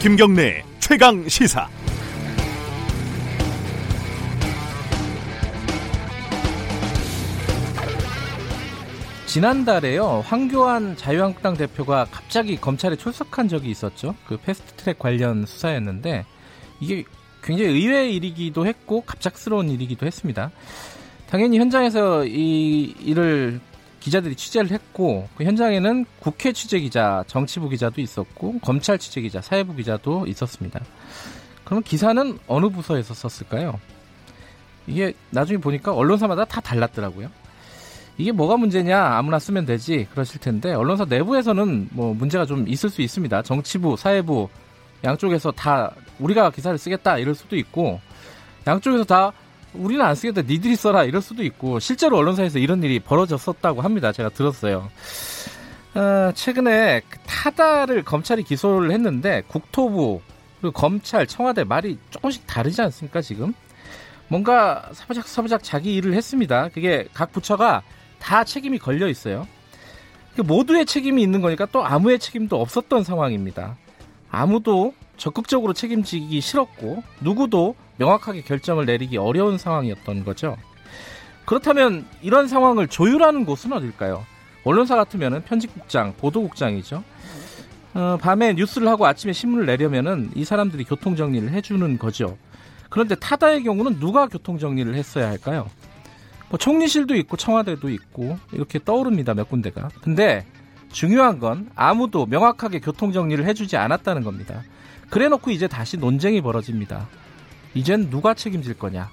김경래 최강 시사. 지난달에요 황교안 자유한국당 대표가 갑자기 검찰에 출석한 적이 있었죠. 그 패스트트랙 관련 수사였는데 이게 굉장히 의외의 일이기도 했고 갑작스러운 일이기도 했습니다. 당연히 현장에서 이 일을 기자들이 취재를 했고 그 현장에는 국회 취재 기자, 정치부 기자도 있었고 검찰 취재 기자, 사회부 기자도 있었습니다. 그럼 기사는 어느 부서에서 썼을까요? 이게 나중에 보니까 언론사마다 다 달랐더라고요. 이게 뭐가 문제냐 아무나 쓰면 되지 그러실 텐데 언론사 내부에서는 뭐 문제가 좀 있을 수 있습니다. 정치부, 사회부 양쪽에서 다 우리가 기사를 쓰겠다 이럴 수도 있고 양쪽에서 다 우리는 안 쓰겠다 니들이 써라 이럴 수도 있고 실제로 언론사에서 이런 일이 벌어졌었다고 합니다. 제가 들었어요. 어, 최근에 그 타다를 검찰이 기소를 했는데 국토부 그리고 검찰 청와대 말이 조금씩 다르지 않습니까 지금? 뭔가 사부작 사부작 자기 일을 했습니다. 그게 각 부처가 다 책임이 걸려 있어요. 그 모두의 책임이 있는 거니까 또 아무의 책임도 없었던 상황입니다. 아무도 적극적으로 책임지기 싫었고 누구도 명확하게 결정을 내리기 어려운 상황이었던 거죠. 그렇다면 이런 상황을 조율하는 곳은 어딜까요? 언론사 같으면 편집국장, 보도국장이죠. 어, 밤에 뉴스를 하고 아침에 신문을 내려면은 이 사람들이 교통 정리를 해주는 거죠. 그런데 타다의 경우는 누가 교통 정리를 했어야 할까요? 뭐 총리실도 있고 청와대도 있고 이렇게 떠오릅니다 몇 군데가. 근데 중요한 건 아무도 명확하게 교통 정리를 해주지 않았다는 겁니다. 그래놓고 이제 다시 논쟁이 벌어집니다. 이젠 누가 책임질 거냐?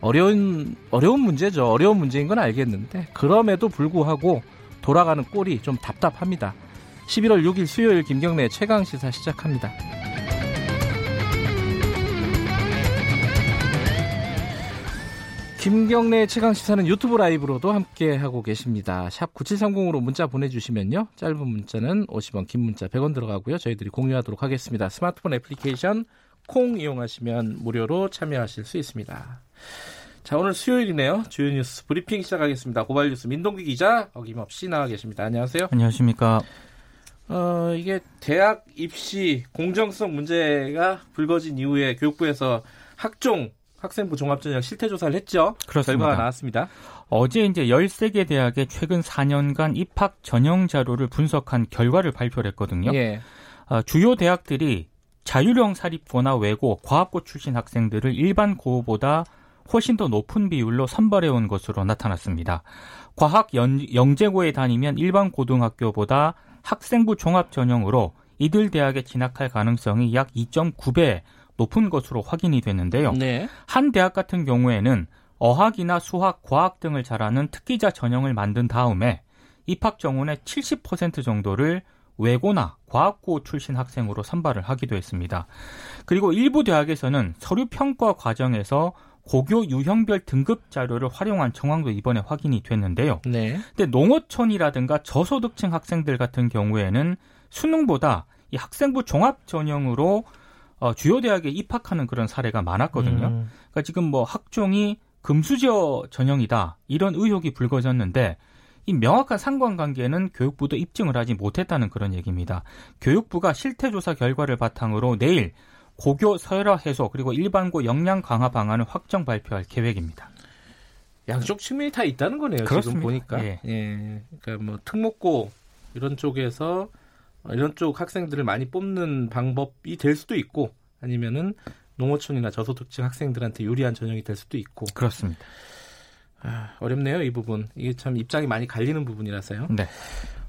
어려운 어려운 문제죠. 어려운 문제인 건 알겠는데 그럼에도 불구하고 돌아가는 꼴이 좀 답답합니다. 11월 6일 수요일 김경래 최강 시사 시작합니다. 김경래 최강 시사는 유튜브 라이브로도 함께 하고 계십니다. 샵 9730으로 문자 보내주시면요. 짧은 문자는 50원, 긴 문자 100원 들어가고요. 저희들이 공유하도록 하겠습니다. 스마트폰 애플리케이션 콩 이용하시면 무료로 참여하실 수 있습니다. 자, 오늘 수요일이네요. 주요 뉴스 브리핑 시작하겠습니다. 고발 뉴스 민동기 기자 어김없이 나와 계십니다. 안녕하세요. 안녕하십니까. 어, 이게 대학 입시 공정성 문제가 불거진 이후에 교육부에서 학종 학생부 종합전형 실태조사를 했죠. 그렇습니다. 결과가 나왔습니다. 어제 이제 13개 대학의 최근 4년간 입학 전형 자료를 분석한 결과를 발표를 했거든요. 예. 어, 주요 대학들이 자율형 사립고나 외고, 과학고 출신 학생들을 일반 고보다 훨씬 더 높은 비율로 선발해 온 것으로 나타났습니다. 과학 연, 영재고에 다니면 일반 고등학교보다 학생부 종합 전형으로 이들 대학에 진학할 가능성이 약 2.9배 높은 것으로 확인이 됐는데요. 네. 한 대학 같은 경우에는 어학이나 수학, 과학 등을 잘하는 특기자 전형을 만든 다음에 입학 정원의 70% 정도를 외고나 과학고 출신 학생으로 선발을 하기도 했습니다. 그리고 일부 대학에서는 서류 평가 과정에서 고교 유형별 등급 자료를 활용한 정황도 이번에 확인이 됐는데요. 네. 근데 농어촌이라든가 저소득층 학생들 같은 경우에는 수능보다 이 학생부 종합 전형으로 어, 주요 대학에 입학하는 그런 사례가 많았거든요. 음. 그러니까 지금 뭐 학종이 금수저 전형이다 이런 의혹이 불거졌는데 이 명확한 상관관계는 교육부도 입증을 하지 못했다는 그런 얘기입니다. 교육부가 실태조사 결과를 바탕으로 내일 고교 서열화 해소 그리고 일반고 역량 강화 방안을 확정 발표할 계획입니다. 양쪽 측면이 다 있다는 거네요. 그렇습니다. 지금 보니까. 예. 예. 그러니까 뭐 특목고 이런 쪽에서 이런 쪽 학생들을 많이 뽑는 방법이 될 수도 있고 아니면은 농어촌이나 저소득층 학생들한테 유리한 전형이 될 수도 있고 그렇습니다. 아, 어렵네요 이 부분 이게 참 입장이 많이 갈리는 부분이라서요. 네.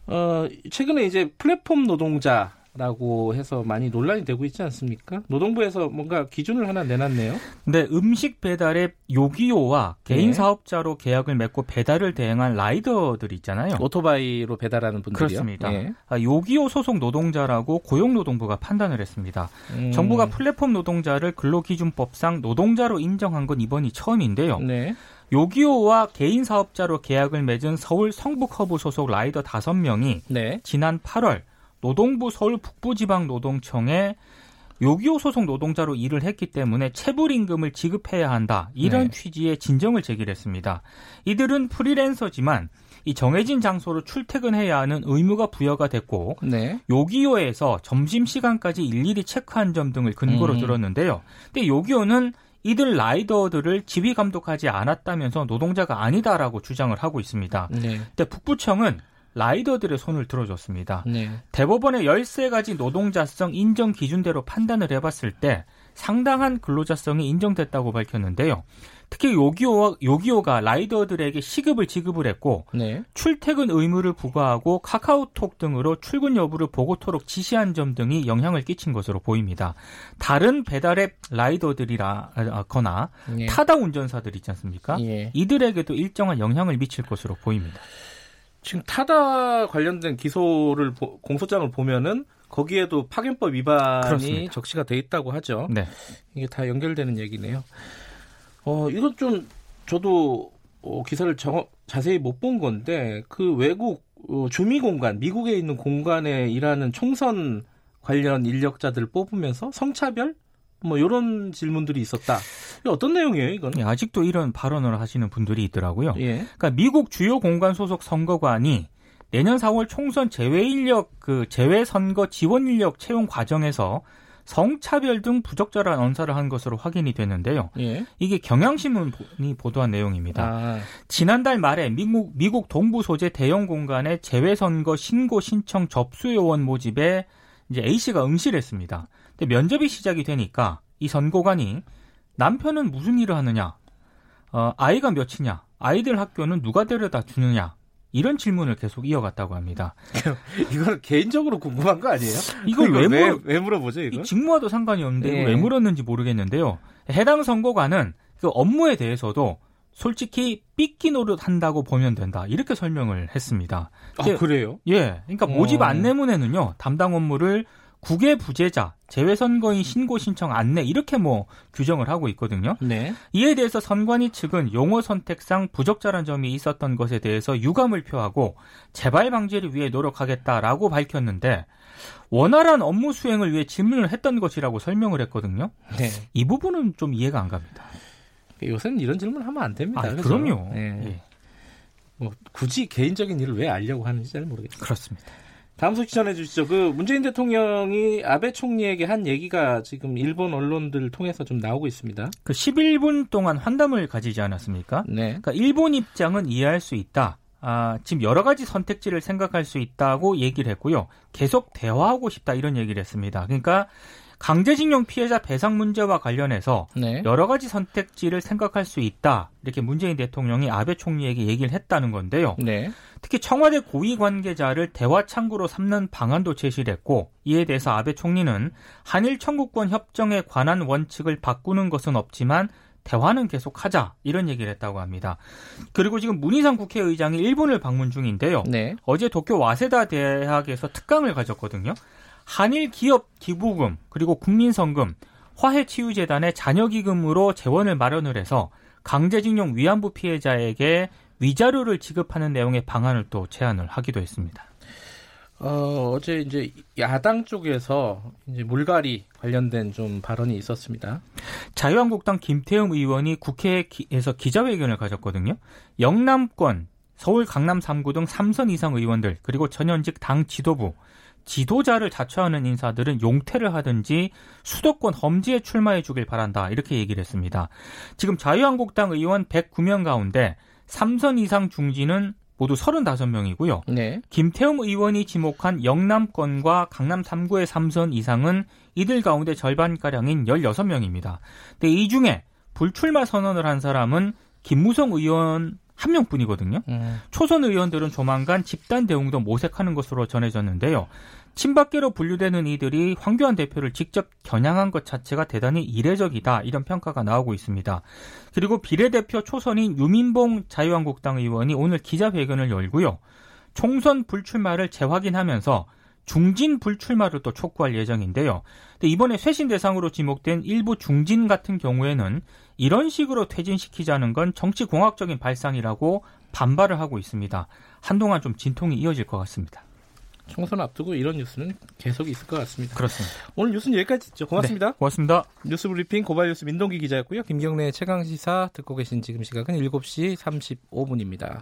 어 최근에 이제 플랫폼 노동자 라고 해서 많이 논란이 되고 있지 않습니까? 노동부에서 뭔가 기준을 하나 내놨네요. 근데 음식 배달의 요기요와 개인 네. 사업자로 계약을 맺고 배달을 대행한 라이더들 있잖아요. 오토바이로 배달하는 분들이요. 그렇습니다. 예. 아, 요기요 소속 노동자라고 고용노동부가 판단을 했습니다. 음, 정부가 플랫폼 노동자를 근로기준법상 노동자로 인정한 건 이번이 처음인데요. 네. 요기요와 개인 사업자로 계약을 맺은 서울 성북허브 소속 라이더 5명이 네. 지난 8월 노동부 서울 북부지방노동청에 요기요 소속 노동자로 일을 했기 때문에 체불 임금을 지급해야 한다. 이런 네. 취지의 진정을 제기했습니다. 이들은 프리랜서지만 이 정해진 장소로 출퇴근해야 하는 의무가 부여가 됐고 네. 요기요에서 점심 시간까지 일일이 체크한 점 등을 근거로 음. 들었는데요. 근데 요기요는 이들 라이더들을 지휘 감독하지 않았다면서 노동자가 아니다라고 주장을 하고 있습니다. 네. 근데 북부청은 라이더들의 손을 들어줬습니다. 네. 대법원의 13가지 노동자성 인정 기준대로 판단을 해봤을 때 상당한 근로자성이 인정됐다고 밝혔는데요. 특히 요기요, 요기요가 라이더들에게 시급을 지급을 했고 네. 출퇴근 의무를 부과하고 카카오톡 등으로 출근 여부를 보고토록 지시한 점 등이 영향을 끼친 것으로 보입니다. 다른 배달앱 라이더들이라거나 예. 타다 운전사들 있지 않습니까? 예. 이들에게도 일정한 영향을 미칠 것으로 보입니다. 지금 타다 관련된 기소를 공소장을 보면은 거기에도 파견법 위반이 그렇습니다. 적시가 돼 있다고 하죠. 네. 이게 다 연결되는 얘기네요. 어, 이건 좀 저도 어, 기사를 정, 자세히 못 본 건데 그 외국 어, 주미 공간, 미국에 있는 공간에 일하는 총선 관련 인력자들 뽑으면서 성차별 뭐 이런 질문들이 있었다. 어떤 내용이에요, 이건? 예, 아직도 이런 발언을 하시는 분들이 있더라고요. 예. 그러니까 미국 주요 공간 소속 선거관이 내년 4월 총선 제외 인력 그 제외 선거 지원 인력 채용 과정에서 성차별 등 부적절한 언사를 한 것으로 확인이 됐는데요. 예. 이게 경향신문이 보도한 내용입니다. 아. 지난달 말에 미국 미국 동부 소재 대형 공간의 재외 선거 신고 신청 접수 요원 모집에 이제 A 씨가 응시를 했습니다. 근데 면접이 시작이 되니까 이 선고관이 남편은 무슨 일을 하느냐, 어, 아이가 몇이냐, 아이들 학교는 누가 데려다 주느냐, 이런 질문을 계속 이어갔다고 합니다. 이건 개인적으로 궁금한 거 아니에요? 이걸 왜, 물어, 왜, 왜 물어보죠, 이거? 직무와도 상관이 없는데 네. 왜 물었는지 모르겠는데요. 해당 선고관은 그 업무에 대해서도 솔직히 삐끼 노릇 한다고 보면 된다. 이렇게 설명을 했습니다. 아, 그래요? 예. 그러니까 모집 어. 안내문에는요, 담당 업무를 국외 부재자, 재외선거인 신고 신청 안내 이렇게 뭐 규정을 하고 있거든요. 네. 이에 대해서 선관위 측은 용어 선택상 부적절한 점이 있었던 것에 대해서 유감을 표하고 재발 방지를 위해 노력하겠다라고 밝혔는데 원활한 업무 수행을 위해 질문을 했던 것이라고 설명을 했거든요. 네. 이 부분은 좀 이해가 안 갑니다. 요새는 이런 질문 하면 안 됩니다. 아, 그럼요. 네. 예. 뭐 굳이 개인적인 일을 왜 알려고 하는지 잘 모르겠어요. 그렇습니다. 다음 소식 전해주시죠. 그 문재인 대통령이 아베 총리에게 한 얘기가 지금 일본 언론들 통해서 좀 나오고 있습니다. 그 11분 동안 환담을 가지지 않았습니까? 네. 그러니까 일본 입장은 이해할 수 있다. 아, 지금 여러 가지 선택지를 생각할 수 있다고 얘기를 했고요. 계속 대화하고 싶다 이런 얘기를 했습니다. 그러니까 강제징용 피해자 배상 문제와 관련해서 네. 여러 가지 선택지를 생각할 수 있다. 이렇게 문재인 대통령이 아베 총리에게 얘기를 했다는 건데요. 네. 특히 청와대 고위 관계자를 대화 창구로 삼는 방안도 제시를 했고 이에 대해서 아베 총리는 한일 청구권 협정에 관한 원칙을 바꾸는 것은 없지만 대화는 계속하자 이런 얘기를 했다고 합니다. 그리고 지금 문희상 국회의장이 일본을 방문 중인데요. 네. 어제 도쿄 와세다 대학에서 특강을 가졌거든요. 한일 기업 기부금 그리고 국민성금 화해치유재단의 자녀기금으로 재원을 마련을 해서 강제징용 위안부 피해자에게 위자료를 지급하는 내용의 방안을 또 제안을 하기도 했습니다. 어, 어제 이제 야당 쪽에서 이제 물갈이 관련된 좀 발언이 있었습니다. 자유한국당 김태흠 의원이 국회에서 기자회견을 가졌거든요. 영남권, 서울 강남 3구 등 3선 이상 의원들 그리고 전현직 당 지도부 지도자를 자처하는 인사들은 용퇴를 하든지 수도권 험지에 출마해 주길 바란다. 이렇게 얘기를 했습니다. 지금 자유한국당 의원 109명 가운데 3선 이상 중진은 모두 35명이고요. 네. 김태웅 의원이 지목한 영남권과 강남 3구의 3선 이상은 이들 가운데 절반가량인 16명입니다. 근데 이 중에 불출마 선언을 한 사람은 김무성 의원 한 명뿐이거든요. 음. 초선 의원들은 조만간 집단 대응도 모색하는 것으로 전해졌는데요. 친박계로 분류되는 이들이 황교안 대표를 직접 겨냥한 것 자체가 대단히 이례적이다 이런 평가가 나오고 있습니다. 그리고 비례대표 초선인 유민봉 자유한국당 의원이 오늘 기자회견을 열고요. 총선 불출마를 재확인하면서 중진 불출마를 또 촉구할 예정인데요. 이번에 쇄신 대상으로 지목된 일부 중진 같은 경우에는 이런 식으로 퇴진시키자는 건 정치 공학적인 발상이라고 반발을 하고 있습니다. 한동안 좀 진통이 이어질 것 같습니다. 총선 앞두고 이런 뉴스는 계속 있을 것 같습니다. 그렇습니다. 오늘 뉴스는 여기까지 듣죠. 고맙습니다. 네, 고맙습니다. 뉴스 브리핑 고발뉴스 민동기 기자였고요. 김경래 최강 시사 듣고 계신 지금 시각은 7시 35분입니다.